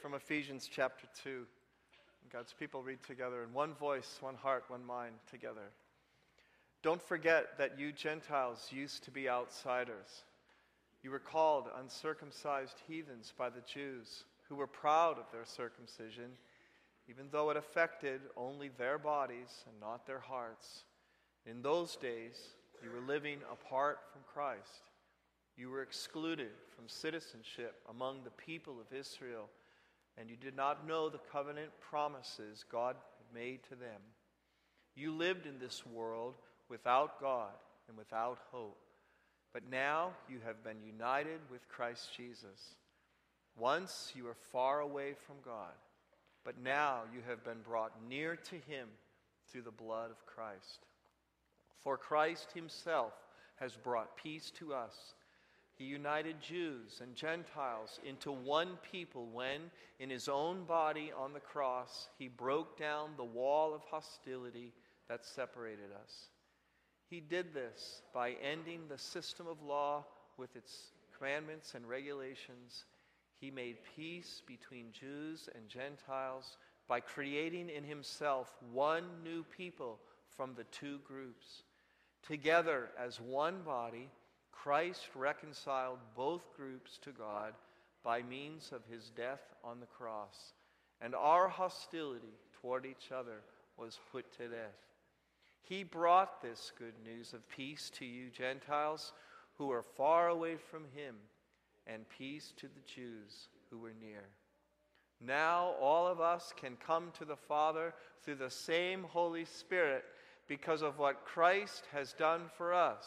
from Ephesians chapter 2. God's people read together in one voice, one heart, one mind together. Don't forget that you Gentiles used to be outsiders. You were called uncircumcised heathens by the Jews, who were proud of their circumcision, even though it affected only their bodies and not their hearts. In those days, you were living apart from Christ. You were excluded from citizenship among the people of Israel, and you did not know the covenant promises God made to them. You lived in this world without God and without hope. But now you have been united with Christ Jesus. Once you were far away from God, but now you have been brought near to Him through the blood of Christ. For Christ Himself has brought peace to us he united Jews and Gentiles into one people when, in his own body on the cross, he broke down the wall of hostility that separated us. He did this by ending the system of law with its commandments and regulations. He made peace between Jews and Gentiles by creating in himself one new people from the two groups. Together as one body, Christ reconciled both groups to God by means of his death on the cross, and our hostility toward each other was put to death. He brought this good news of peace to you, Gentiles, who are far away from him, and peace to the Jews who were near. Now all of us can come to the Father through the same Holy Spirit because of what Christ has done for us.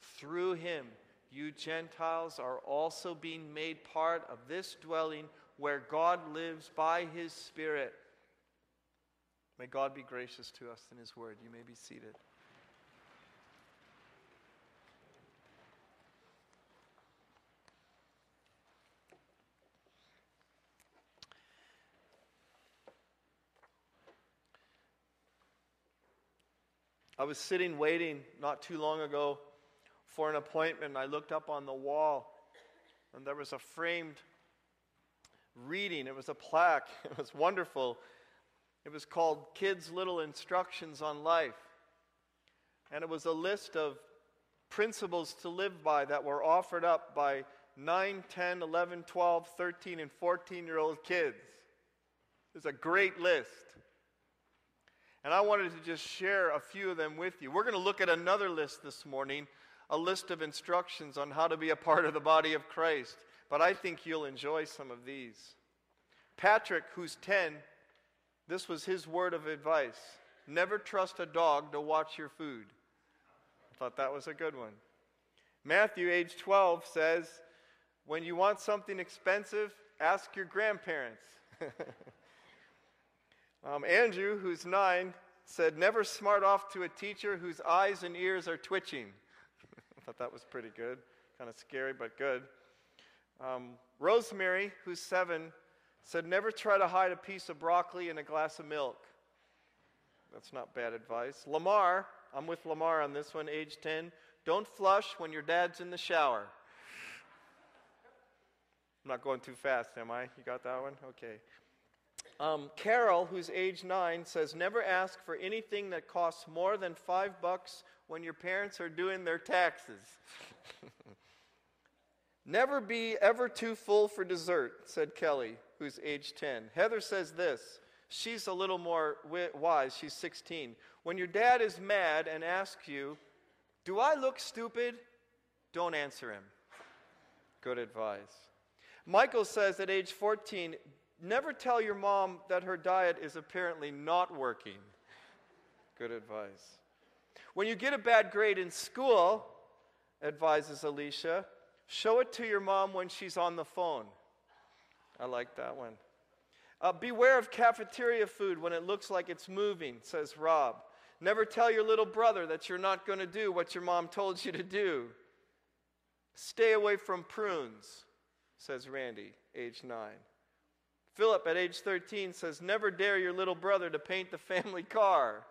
Through him, you Gentiles are also being made part of this dwelling where God lives by his Spirit. May God be gracious to us in his word. You may be seated. I was sitting waiting not too long ago for an appointment. I looked up on the wall, and there was a framed reading. It was a plaque. It was wonderful. It was called Kids' Little Instructions on Life. And it was a list of principles to live by that were offered up by 9, 10, 11, 12, 13, and 14 year old kids. It's a great list. And I wanted to just share a few of them with you. We're going to look at another list this morning a list of instructions on how to be a part of the body of Christ, but I think you'll enjoy some of these. Patrick, who's 10, this was his word of advice never trust a dog to watch your food. I thought that was a good one. Matthew, age 12, says, When you want something expensive, ask your grandparents. um, Andrew, who's nine, said, Never smart off to a teacher whose eyes and ears are twitching. Thought that was pretty good. Kind of scary, but good. Um, Rosemary, who's seven, said, Never try to hide a piece of broccoli in a glass of milk. That's not bad advice. Lamar, I'm with Lamar on this one, age 10. Don't flush when your dad's in the shower. I'm not going too fast, am I? You got that one? Okay. Um, Carol, who's age nine, says never ask for anything that costs more than five bucks when your parents are doing their taxes. Never be ever too full for dessert, said Kelly, who's age 10. Heather says this. She's a little more wise. She's 16. When your dad is mad and asks you, Do I look stupid? Don't answer him. Good advice. Michael says at age 14, Never tell your mom that her diet is apparently not working. Good advice. When you get a bad grade in school, advises Alicia, show it to your mom when she's on the phone. I like that one. Uh, beware of cafeteria food when it looks like it's moving, says Rob. Never tell your little brother that you're not going to do what your mom told you to do. Stay away from prunes, says Randy, age nine. Philip, at age 13, says, Never dare your little brother to paint the family car.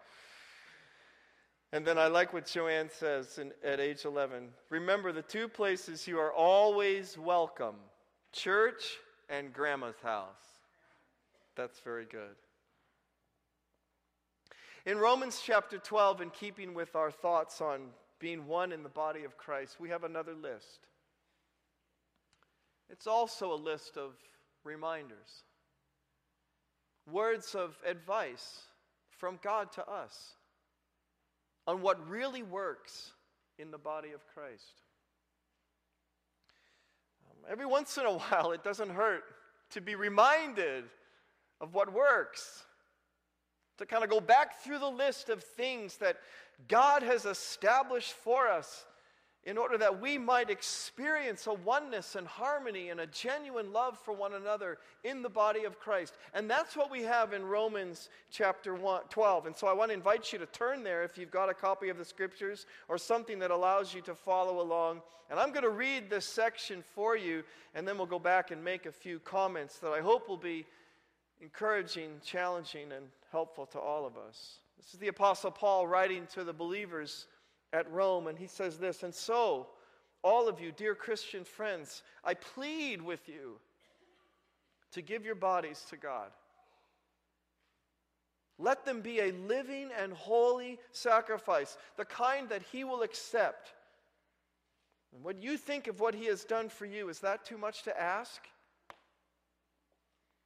And then I like what Joanne says in, at age 11. Remember the two places you are always welcome church and grandma's house. That's very good. In Romans chapter 12, in keeping with our thoughts on being one in the body of Christ, we have another list. It's also a list of reminders, words of advice from God to us on what really works in the body of Christ. Um, every once in a while, it doesn't hurt to be reminded of what works, to kind of go back through the list of things that God has established for us in order that we might experience a oneness and harmony and a genuine love for one another in the body of Christ. And that's what we have in Romans chapter one, 12. And so I want to invite you to turn there if you've got a copy of the scriptures or something that allows you to follow along. And I'm going to read this section for you, and then we'll go back and make a few comments that I hope will be encouraging, challenging, and helpful to all of us. This is the Apostle Paul writing to the believers at Rome, and he says this And so, all of you, dear Christian friends, I plead with you to give your bodies to God. Let them be a living and holy sacrifice, the kind that He will accept. And what you think of what He has done for you, is that too much to ask?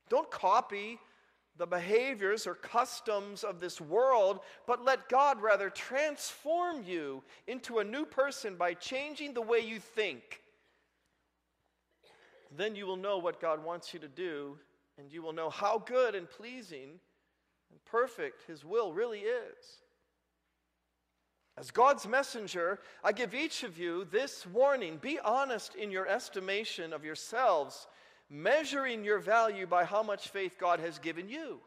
Don't copy the behaviors or customs of this world, but let God rather transform you into a new person by changing the way you think. Then you will know what God wants you to do, and you will know how good and pleasing and perfect His will really is. As God's messenger, I give each of you this warning be honest in your estimation of yourselves measuring your value by how much faith God has given you.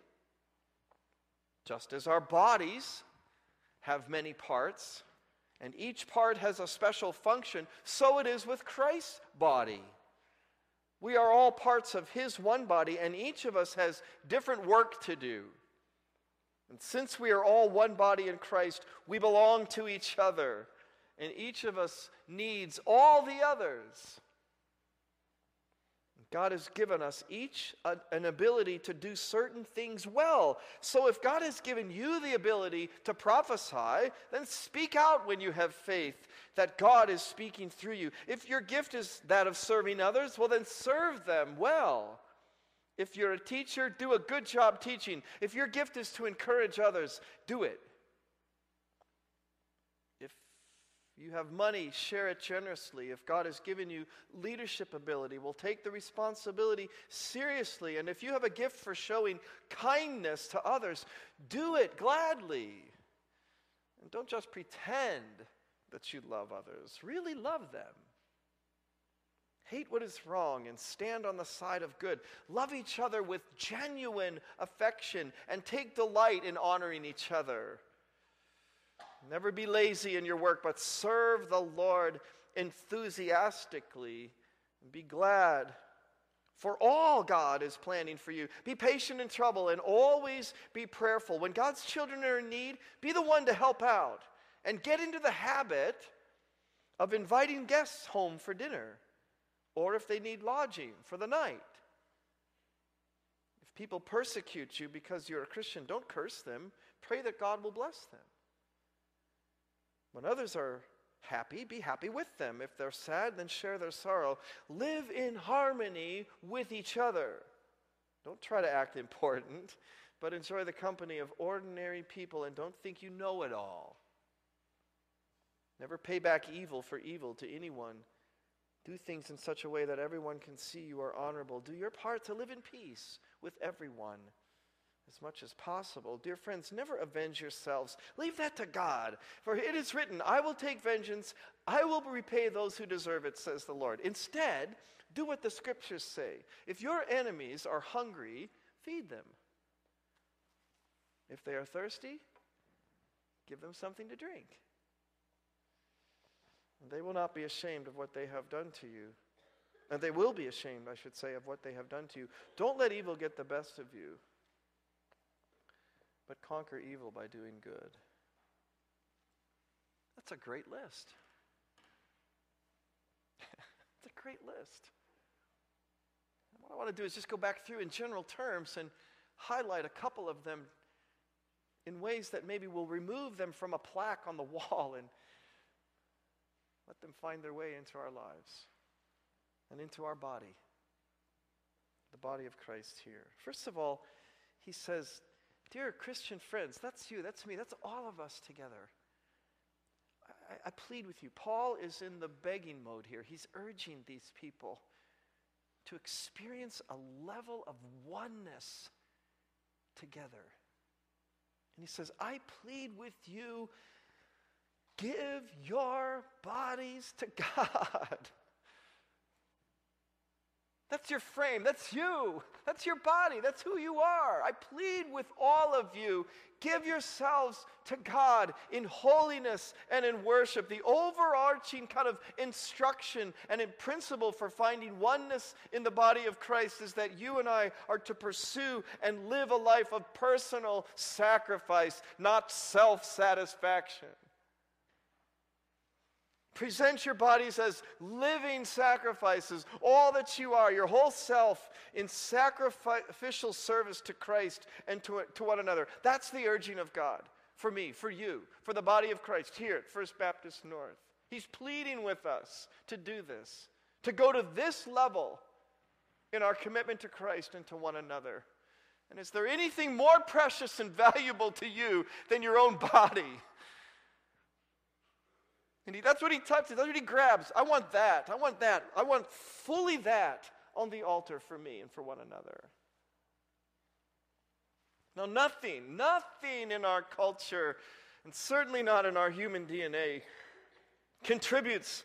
Just as our bodies have many parts, and each part has a special function, so it is with Christ's body. We are all parts of His one body, and each of us has different work to do. And since we are all one body in Christ, we belong to each other, and each of us needs all the others. God has given us each a, an ability to do certain things well. So if God has given you the ability to prophesy, then speak out when you have faith that God is speaking through you. If your gift is that of serving others, well, then serve them well. If you're a teacher, do a good job teaching. If your gift is to encourage others, do it. You have money, share it generously. If God has given you leadership ability, we'll take the responsibility seriously. And if you have a gift for showing kindness to others, do it gladly. And don't just pretend that you love others, really love them. Hate what is wrong and stand on the side of good. Love each other with genuine affection and take delight in honoring each other. Never be lazy in your work, but serve the Lord enthusiastically. Be glad for all God is planning for you. Be patient in trouble and always be prayerful. When God's children are in need, be the one to help out and get into the habit of inviting guests home for dinner or if they need lodging for the night. If people persecute you because you're a Christian, don't curse them. Pray that God will bless them. When others are happy, be happy with them. If they're sad, then share their sorrow. Live in harmony with each other. Don't try to act important, but enjoy the company of ordinary people and don't think you know it all. Never pay back evil for evil to anyone. Do things in such a way that everyone can see you are honorable. Do your part to live in peace with everyone as much as possible. Dear friends, never avenge yourselves. Leave that to God. For it is written, I will take vengeance, I will repay those who deserve it, says the Lord. Instead, Do what the scriptures say. If your enemies are hungry, feed them. If they are thirsty, give them something to drink. They will not be ashamed of what they have done to you. And they will be ashamed, I should say, of what they have done to you. Don't let evil get the best of you, but conquer evil by doing good. That's a great list. it's a great list. what I want to do is just go back through in general terms and highlight a couple of them in ways that maybe will remove them from a plaque on the wall and let them find their way into our lives and into our body, the body of Christ here. First of all, he says, Dear Christian friends, that's you, that's me, that's all of us together. I, I, plead with you. Paul is in the begging mode here. He's urging these people to experience a level of oneness together. And he says, I plead with you, give your bodies to God. That's your frame. That's you. That's your body. That's who you are. I plead with all of you give yourselves to God in holiness and in worship. The overarching kind of instruction and in principle for finding oneness in the body of Christ is that you and I are to pursue and live a life of personal sacrifice, not self satisfaction. Present your bodies as living sacrifices, all that you are, your whole self, in sacrificial service to Christ and to, to one another. That's the urging of God for me, for you, for the body of Christ here at First Baptist North. He's pleading with us to do this, to go to this level in our commitment to Christ and to one another. And is there anything more precious and valuable to you than your own body? And he, that's what he touches, that's what he grabs. I want that. I want that. I want fully that on the altar for me and for one another. Now, nothing, nothing in our culture, and certainly not in our human DNA, contributes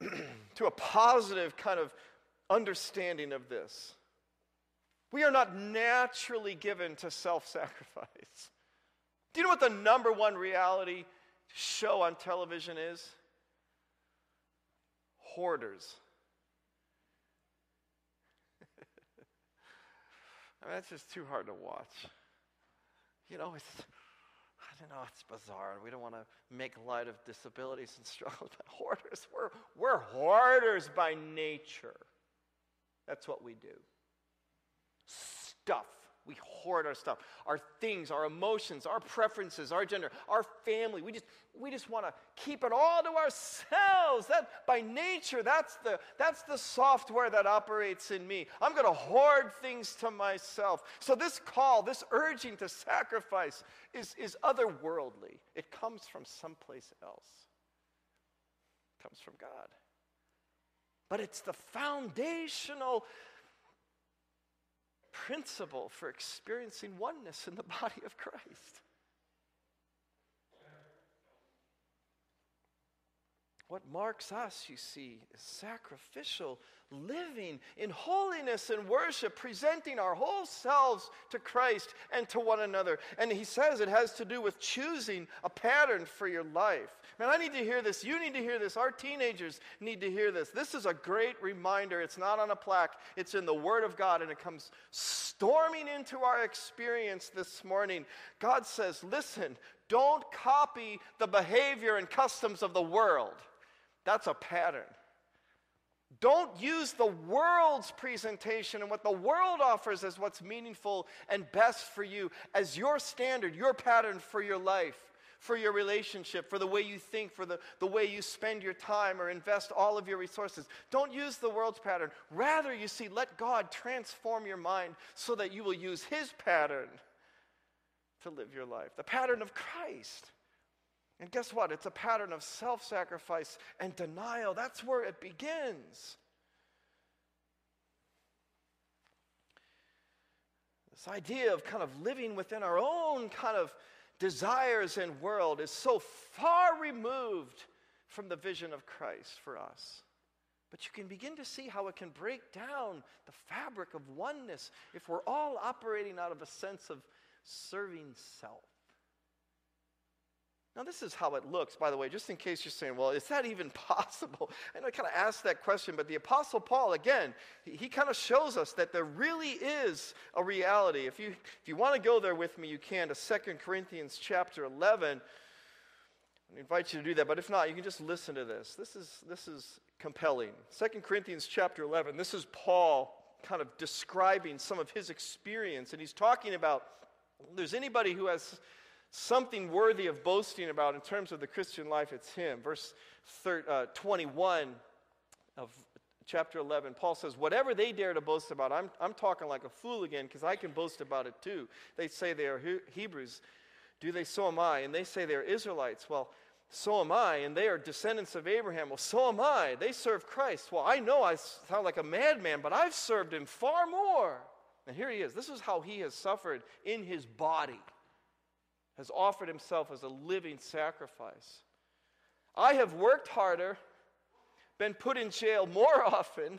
to a positive kind of understanding of this. We are not naturally given to self sacrifice. Do you know what the number one reality show on television is? Hoarders. I mean, that's just too hard to watch. You know, it's, I don't know, it's bizarre. We don't want to make light of disabilities and struggles, but hoarders, we're, we're hoarders by nature. That's what we do. Stuff we hoard our stuff, our things, our emotions, our preferences, our gender, our family. We just, we just want to keep it all to ourselves. That by nature, that's the, that's the software that operates in me. I'm going to hoard things to myself. So this call, this urging to sacrifice is, is otherworldly. It comes from someplace else. It comes from God. But it's the foundational principle for experiencing oneness in the body of Christ. What marks us, you see, is sacrificial living in holiness and worship, presenting our whole selves to Christ and to one another. And he says it has to do with choosing a pattern for your life. Man, I need to hear this. You need to hear this. Our teenagers need to hear this. This is a great reminder. It's not on a plaque, it's in the Word of God, and it comes storming into our experience this morning. God says, Listen, don't copy the behavior and customs of the world. That's a pattern. Don't use the world's presentation and what the world offers as what's meaningful and best for you as your standard, your pattern for your life, for your relationship, for the way you think, for the, the way you spend your time or invest all of your resources. Don't use the world's pattern. Rather, you see, let God transform your mind so that you will use His pattern to live your life, the pattern of Christ. And guess what? It's a pattern of self sacrifice and denial. That's where it begins. This idea of kind of living within our own kind of desires and world is so far removed from the vision of Christ for us. But you can begin to see how it can break down the fabric of oneness if we're all operating out of a sense of serving self. Now, this is how it looks, by the way, just in case you're saying, well, is that even possible? And I kind of asked that question, but the Apostle Paul, again, he, he kind of shows us that there really is a reality. If you, if you want to go there with me, you can to 2 Corinthians chapter 11. I invite you to do that, but if not, you can just listen to this. This is, this is compelling. 2 Corinthians chapter 11, this is Paul kind of describing some of his experience, and he's talking about there's anybody who has something worthy of boasting about in terms of the Christian life, it's him. Verse thir- uh, 21 of chapter 11, Paul says, Whatever they dare to boast about, I'm, I'm talking like a fool again because I can boast about it too. They say they are he- Hebrews. Do they? So am I. And they say they're Israelites. Well, so am I, and they are descendants of Abraham. Well, so am I. They serve Christ. Well, I know I sound like a madman, but I've served him far more. And here he is. This is how he has suffered in his body, has offered himself as a living sacrifice. I have worked harder, been put in jail more often,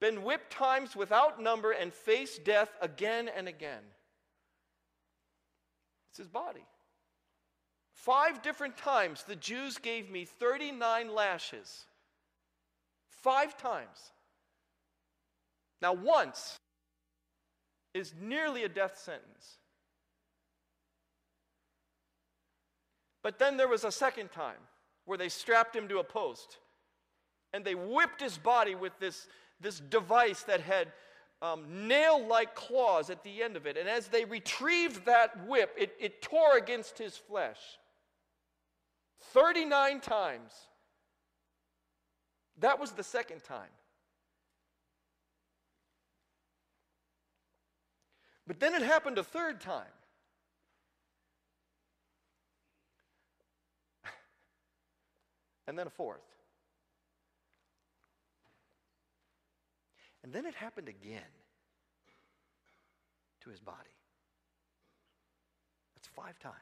been whipped times without number, and faced death again and again. It's his body. Five different times the Jews gave me 39 lashes. Five times. Now, once is nearly a death sentence. But then there was a second time where they strapped him to a post and they whipped his body with this, this device that had um, nail like claws at the end of it. And as they retrieved that whip, it, it tore against his flesh. 39 times. That was the second time. But then it happened a third time. And then a fourth. And then it happened again to his body. That's five times.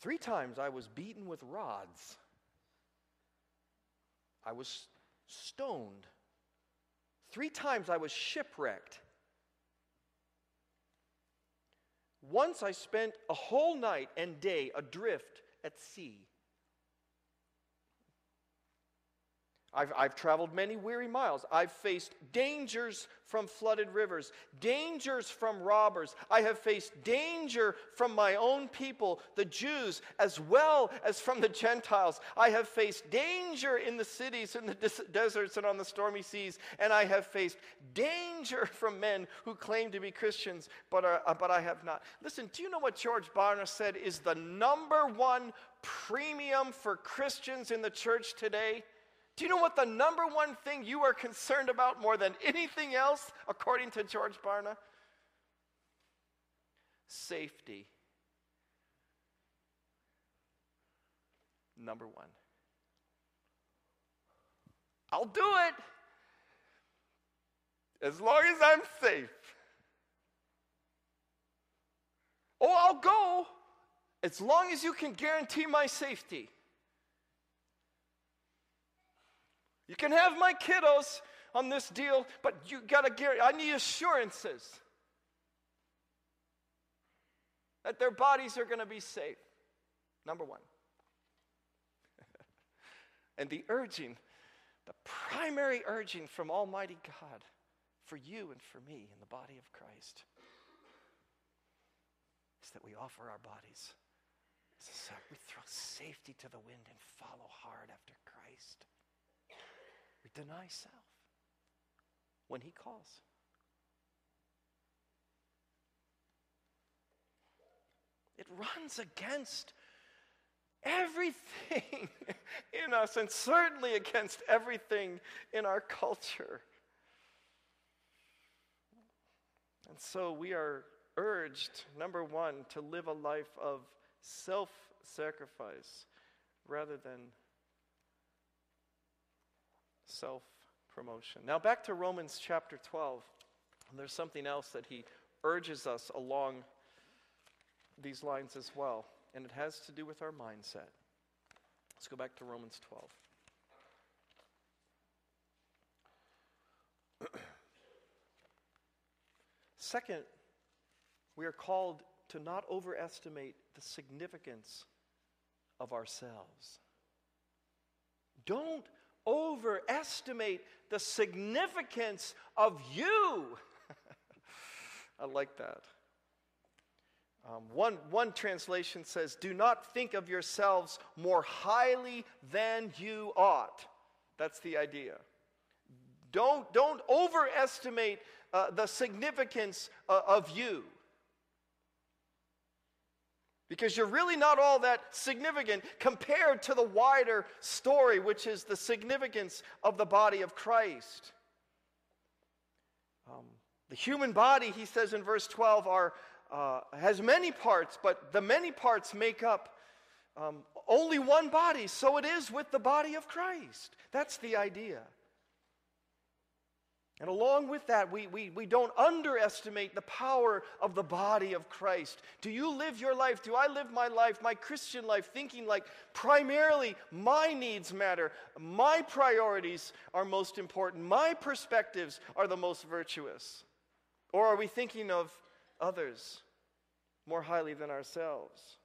Three times I was beaten with rods. I was stoned. Three times I was shipwrecked. Once I spent a whole night and day adrift at sea. I've, I've traveled many weary miles. I've faced dangers from flooded rivers, dangers from robbers. I have faced danger from my own people, the Jews, as well as from the Gentiles. I have faced danger in the cities, in the des- deserts, and on the stormy seas. And I have faced danger from men who claim to be Christians, but, are, uh, but I have not. Listen, do you know what George Barna said is the number one premium for Christians in the church today? Do you know what the number one thing you are concerned about more than anything else, according to George Barna? Safety. Number one. I'll do it as long as I'm safe. Oh, I'll go as long as you can guarantee my safety. You can have my kiddos on this deal, but you got to guarantee, I need assurances that their bodies are going to be safe. Number one. and the urging, the primary urging from Almighty God for you and for me in the body of Christ is that we offer our bodies. We throw safety to the wind and follow hard after Christ. We deny self when He calls. It runs against everything in us and certainly against everything in our culture. And so we are urged, number one, to live a life of self sacrifice rather than self promotion. Now, back to Romans chapter 12. There's something else that he urges us along these lines as well. and it has to do with our mindset. Let's go back to Romans 12. Second, we are called to not overestimate the significance of ourselves. Don't overestimate the significance of you. I like that. Um, one, one translation says, Do not think of yourselves more highly than you ought. That's the idea. Don't, don't overestimate uh, the significance uh, of you. Because you're really not all that significant compared to the wider story, which is the significance of the body of Christ. Um, the human body, he says in verse 12, are, uh, has many parts, but the many parts make up um, only one body. So it is with the body of Christ. That's the idea. And along with that, we, we, we don't underestimate the power of the body of Christ. Do you live your life? Do I live my life, my Christian life, thinking like primarily my needs matter, my priorities are most important, my perspectives are the most virtuous? Or are we thinking of others more highly than ourselves?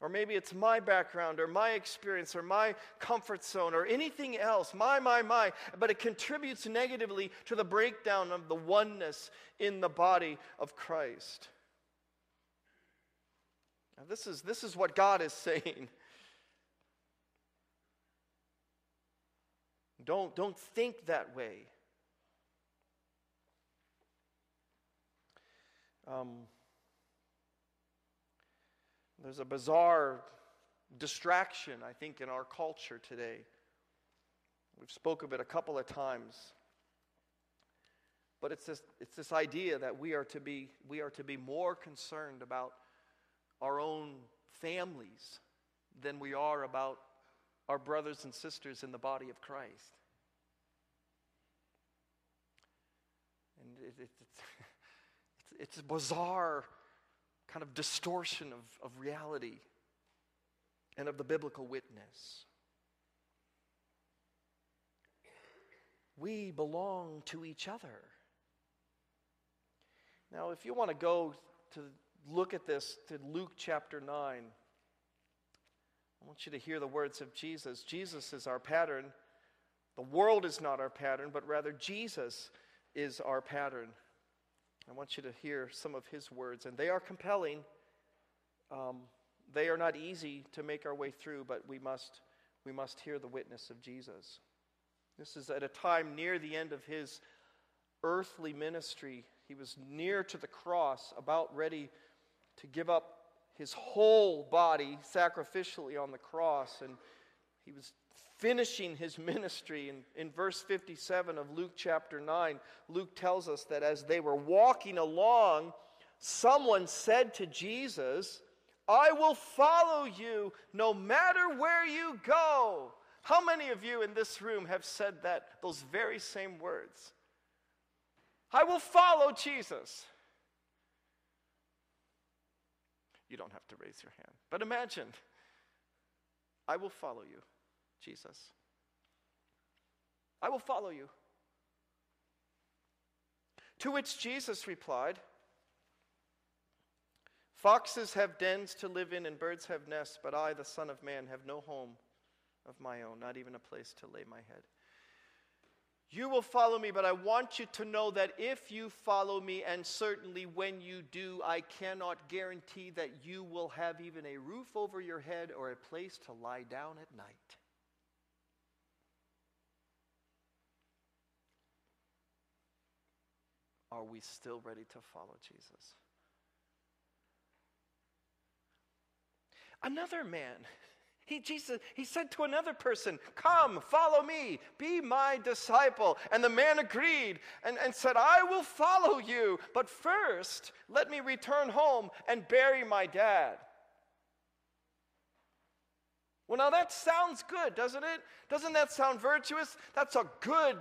Or maybe it's my background or my experience or my comfort zone or anything else, my, my, my, but it contributes negatively to the breakdown of the oneness in the body of Christ. Now, this is, this is what God is saying. Don't, don't think that way. Um, there's a bizarre distraction, I think, in our culture today. We've spoke of it a couple of times. But it's this, it's this idea that we are, to be, we are to be more concerned about our own families than we are about our brothers and sisters in the body of Christ. And it, it, it's, it's, it's bizarre kind of distortion of, of reality and of the biblical witness. We belong to each other. Now, if you want to go to look at this to Luke chapter 9, I want you to hear the words of Jesus. Jesus is our pattern. The world is not our pattern, but rather Jesus is our pattern. I want you to hear some of his words, and they are compelling. Um, they are not easy to make our way through, but we must, we must hear the witness of Jesus. This is at a time near the end of his earthly ministry. He was near to the cross, about ready to give up his whole body sacrificially on the cross, and he was finishing his ministry. In, in verse 57 of Luke chapter 9, Luke tells us that as they were walking along, someone said to Jesus, I will follow you no matter where you go. How many of you in this room have said that, those very same words? I will follow Jesus. You don't have to raise your hand. But imagine, I will follow you. Jesus. I will follow you. To which Jesus replied, Foxes have dens to live in and birds have nests, but I, the Son of Man, have no home of my own, not even a place to lay my head. You will follow me, but I want you to know that if you follow me, and certainly when you do, I cannot guarantee that you will have even a roof over your head or a place to lie down at night. Are we still ready to follow Jesus? Another man, he, Jesus, he said to another person, Come, follow me, be my disciple. And the man agreed and, and said, I will follow you, but first let me return home and bury my dad. Well, now that sounds good, doesn't it? Doesn't that sound virtuous? That's a good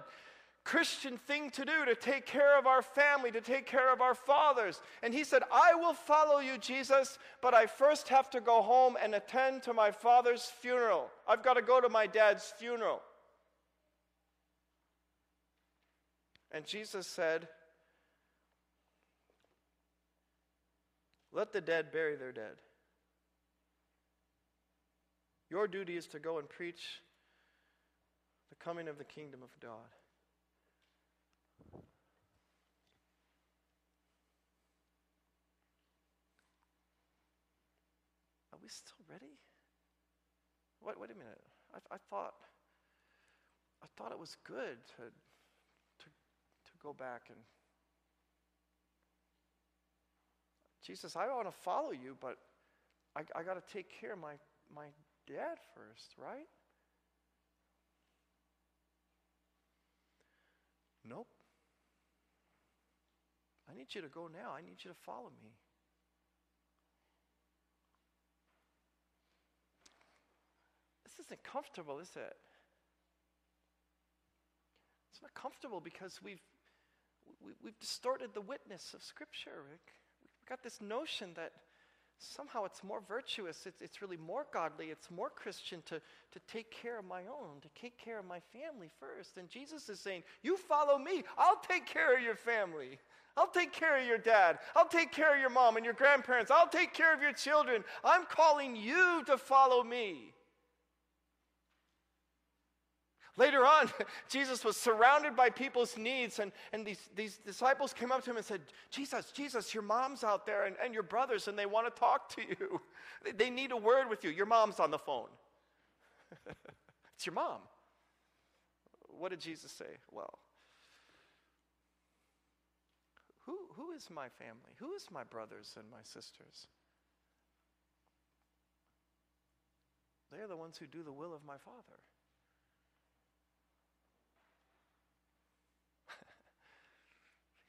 Christian thing to do to take care of our family, to take care of our fathers. And he said, I will follow you, Jesus, but I first have to go home and attend to my father's funeral. I've got to go to my dad's funeral. And Jesus said, Let the dead bury their dead. Your duty is to go and preach the coming of the kingdom of God. We still ready? Wait, wait a minute. I, I thought I thought it was good to, to, to go back and Jesus, I want to follow you, but I, I got to take care of my, my dad first, right? Nope. I need you to go now. I need you to follow me. This isn't comfortable, is it? It's not comfortable because we've, we, have we have distorted the witness of Scripture, We've got this notion that somehow it's more virtuous, it's, it's really more godly, it's more Christian to, to take care of my own, to take care of my family first. And Jesus is saying, You follow me, I'll take care of your family. I'll take care of your dad. I'll take care of your mom and your grandparents. I'll take care of your children. I'm calling you to follow me. Later on, Jesus was surrounded by people's needs, and, and these, these disciples came up to him and said, Jesus, Jesus, your mom's out there and, and your brothers, and they want to talk to you. They, need a word with you. Your mom's on the phone. it's your mom. What did Jesus say? Well, who, who is my family? Who is my brothers and my sisters? They are the ones who do the will of my Father.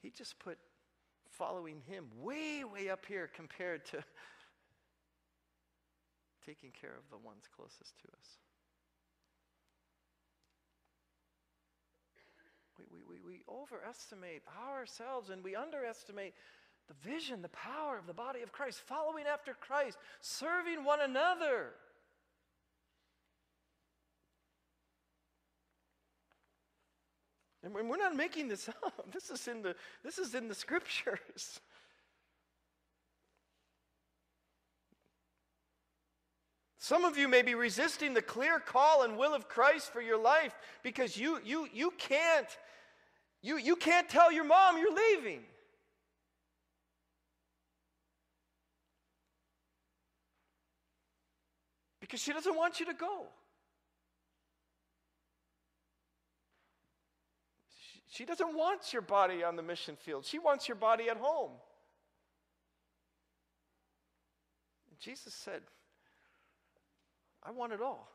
He just put following him way, way up here compared to taking care of the ones closest to us. We, we, we, we overestimate ourselves and we underestimate the vision, the power of the body of Christ, following after Christ, serving one another. And we're not making this up. This is in the, this is in the scriptures. Some of you may be resisting the clear call and will of Christ for your life because you, you, you, can't, you, you can't tell your mom you're leaving. Because she doesn't want you to go. She doesn't want your body on the mission field, she wants your body at home. And Jesus said, I want it all.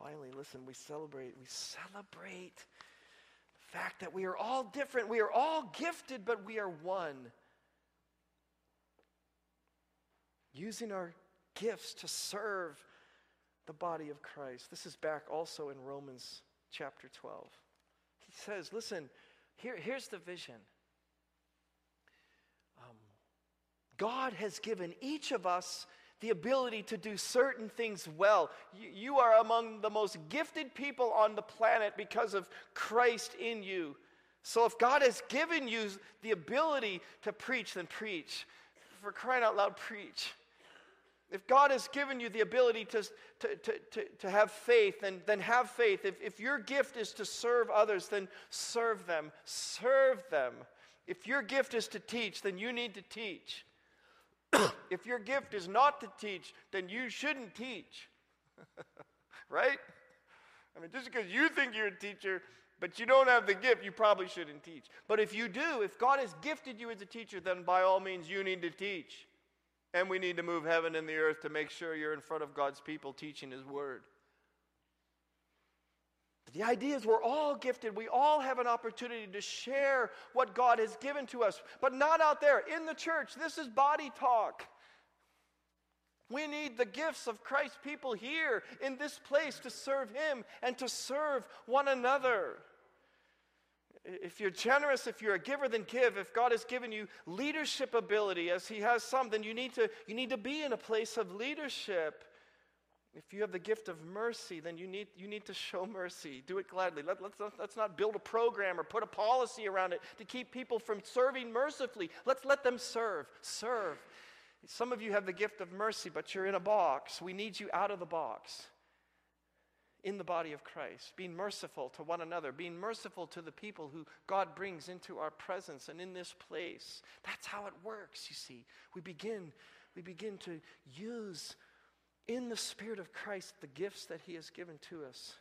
finally, listen, we celebrate. We celebrate the fact that we are all different. We are all gifted, but we are one. Using our gifts to serve the body of Christ. This is back also in Romans chapter 12. He says, listen, here, here's the vision. Um, God has given each of us the ability to do certain things well. You, you are among the most gifted people on the planet because of Christ in you. So if God has given you the ability to preach, then preach. For crying out loud, preach. If God has given you the ability to, to, to, to, to have faith, then, then have faith. If, if your gift is to serve others, then serve them. Serve them. If your gift is to teach, then you need to teach. if your gift is not to teach, then you shouldn't teach. right? I mean, just because you think you're a teacher, but you don't have the gift, you probably shouldn't teach. But if you do, if God has gifted you as a teacher, then by all means you need to teach. And we need to move heaven and the earth to make sure you're in front of God's people teaching His Word. The idea is we're all gifted. We all have an opportunity to share what God has given to us, but not out there in the church. This is body talk. We need the gifts of Christ's people here in this place to serve Him and to serve one another. If you're generous, if you're a giver, then give. If God has given you leadership ability, as He has some, then you need to, you need to be in a place of leadership. If you have the gift of mercy, then you need, you need to show mercy. Do it gladly. Let, let's, let's not build a program or put a policy around it to keep people from serving mercifully. Let's let them serve. Serve. Some of you have the gift of mercy, but you're in a box. We need you out of the box in the body of Christ, being merciful to one another, being merciful to the people who God brings into our presence and in this place. That's how it works, you see. We begin, we begin to use in the Spirit of Christ the gifts that He has given to us.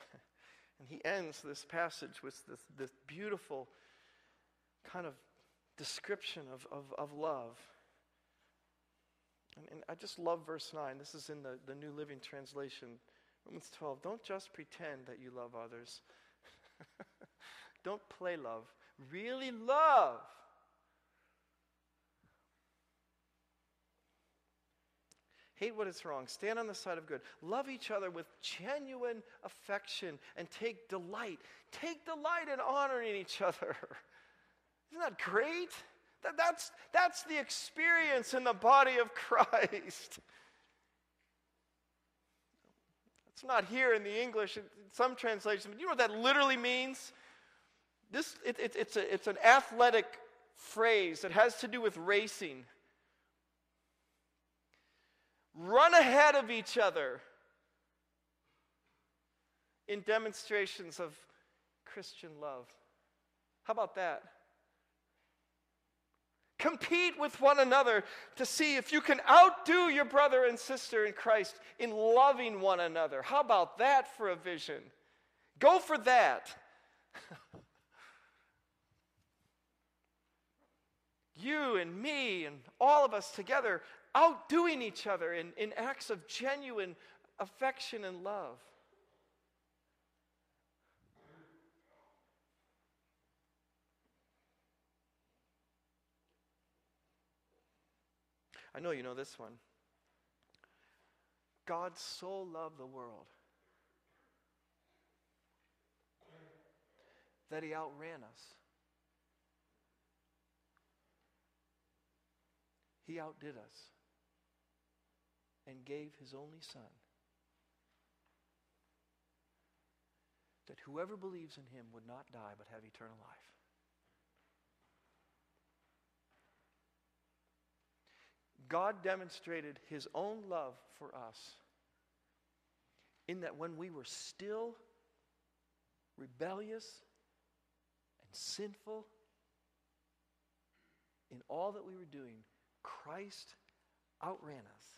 And he ends this passage with this, this beautiful kind of description of, of, of love. And, and, I just love verse 9. This is in the, the New Living Translation. Romans 12. Don't just pretend that you love others, don't play love. Really love. Hate what is wrong. Stand on the side of good. Love each other with genuine affection and take delight. Take delight in honoring each other. Isn't that great? That, that's, that's the experience in the body of Christ. It's not here in the English, in some translations, but you know what that literally means? This, it, it, it's, a, it's an athletic phrase that has to do with racing run ahead of each other in demonstrations of Christian love. How about that? Compete with one another to see if you can outdo your brother and sister in Christ in loving one another. How about that for a vision? Go for that. you and me and all of us together outdoing each other in, in acts of genuine affection and love. I know you know this one. God so loved the world that he outran us. He outdid us and gave his only Son, that whoever believes in him would not die but have eternal life. God demonstrated his own love for us in that when we were still rebellious and sinful in all that we were doing, Christ outran us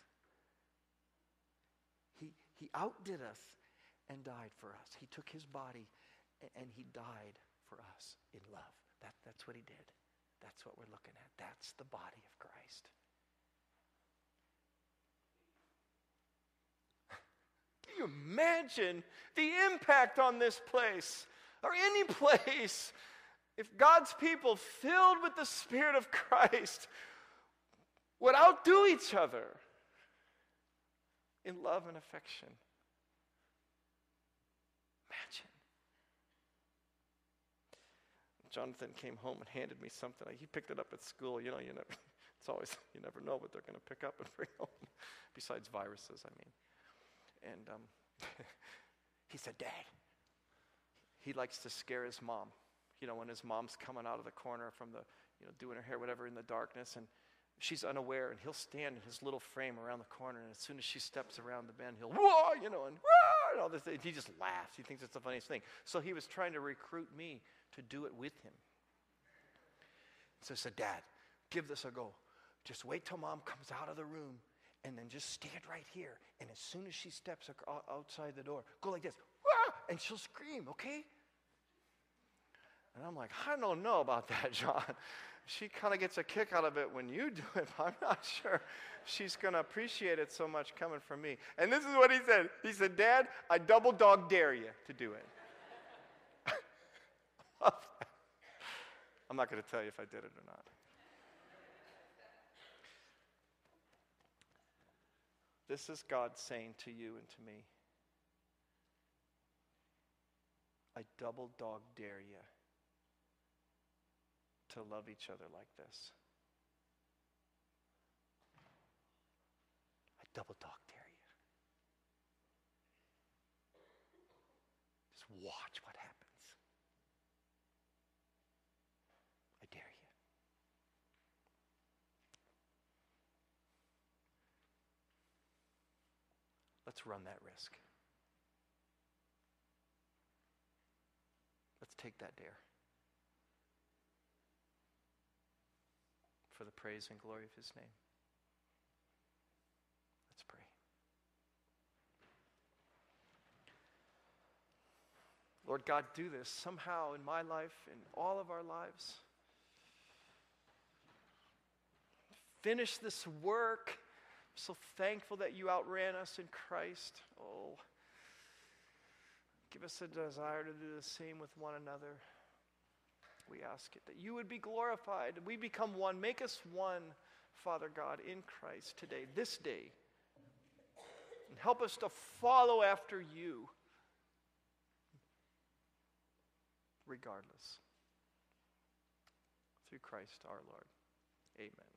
he he outdid us and died for us. He took his body and he died for us in love. That, that's what he did. That's what we're looking at. That's the body of Christ. Can you imagine the impact on this place or any place if God's people filled with the Spirit of Christ would outdo each other? in love and affection. Imagine. Jonathan came home and handed me something. He picked it up at school. You know, you never, it's always, you never know what they're going to pick up and bring home, besides viruses, I mean. And um, he said, Dad, he likes to scare his mom. You know, when his mom's coming out of the corner from the, you know, doing her hair, whatever, in the darkness, and she's unaware, and he'll stand in his little frame around the corner, and as soon as she steps around the bend, he'll whoa, you know, and whoa, and all this. He just laughs. He thinks it's the funniest thing. So he was trying to recruit me to do it with him. So I said, Dad, give this a go. Just wait till mom comes out of the room, and then just stand right here. And as soon as she steps outside the door, go like this, whoa, and she'll scream, okay? And I'm like, I don't know about that, John she kind of gets a kick out of it when you do it, but I'm not sure she's going to appreciate it so much coming from me. And this is what he said He said, Dad, I double dog dare you to do it. I'm not going to tell you if I did it or not. This is God saying to you and to me I double dog dare you to love each other like this. I double dog dare you. Just watch what happens. I dare you. Let's run that risk. Let's take that dare. For the praise and glory of his name. Let's pray. Lord God, do this somehow in my life, in all of our lives. Finish this work. So thankful that you outran us in Christ. Oh, give us a desire to do the same with one another. We ask it that you would be glorified. We become one. Make us one, Father God, in Christ today, this day. And help us to follow after you regardless. Through Christ our Lord. Amen.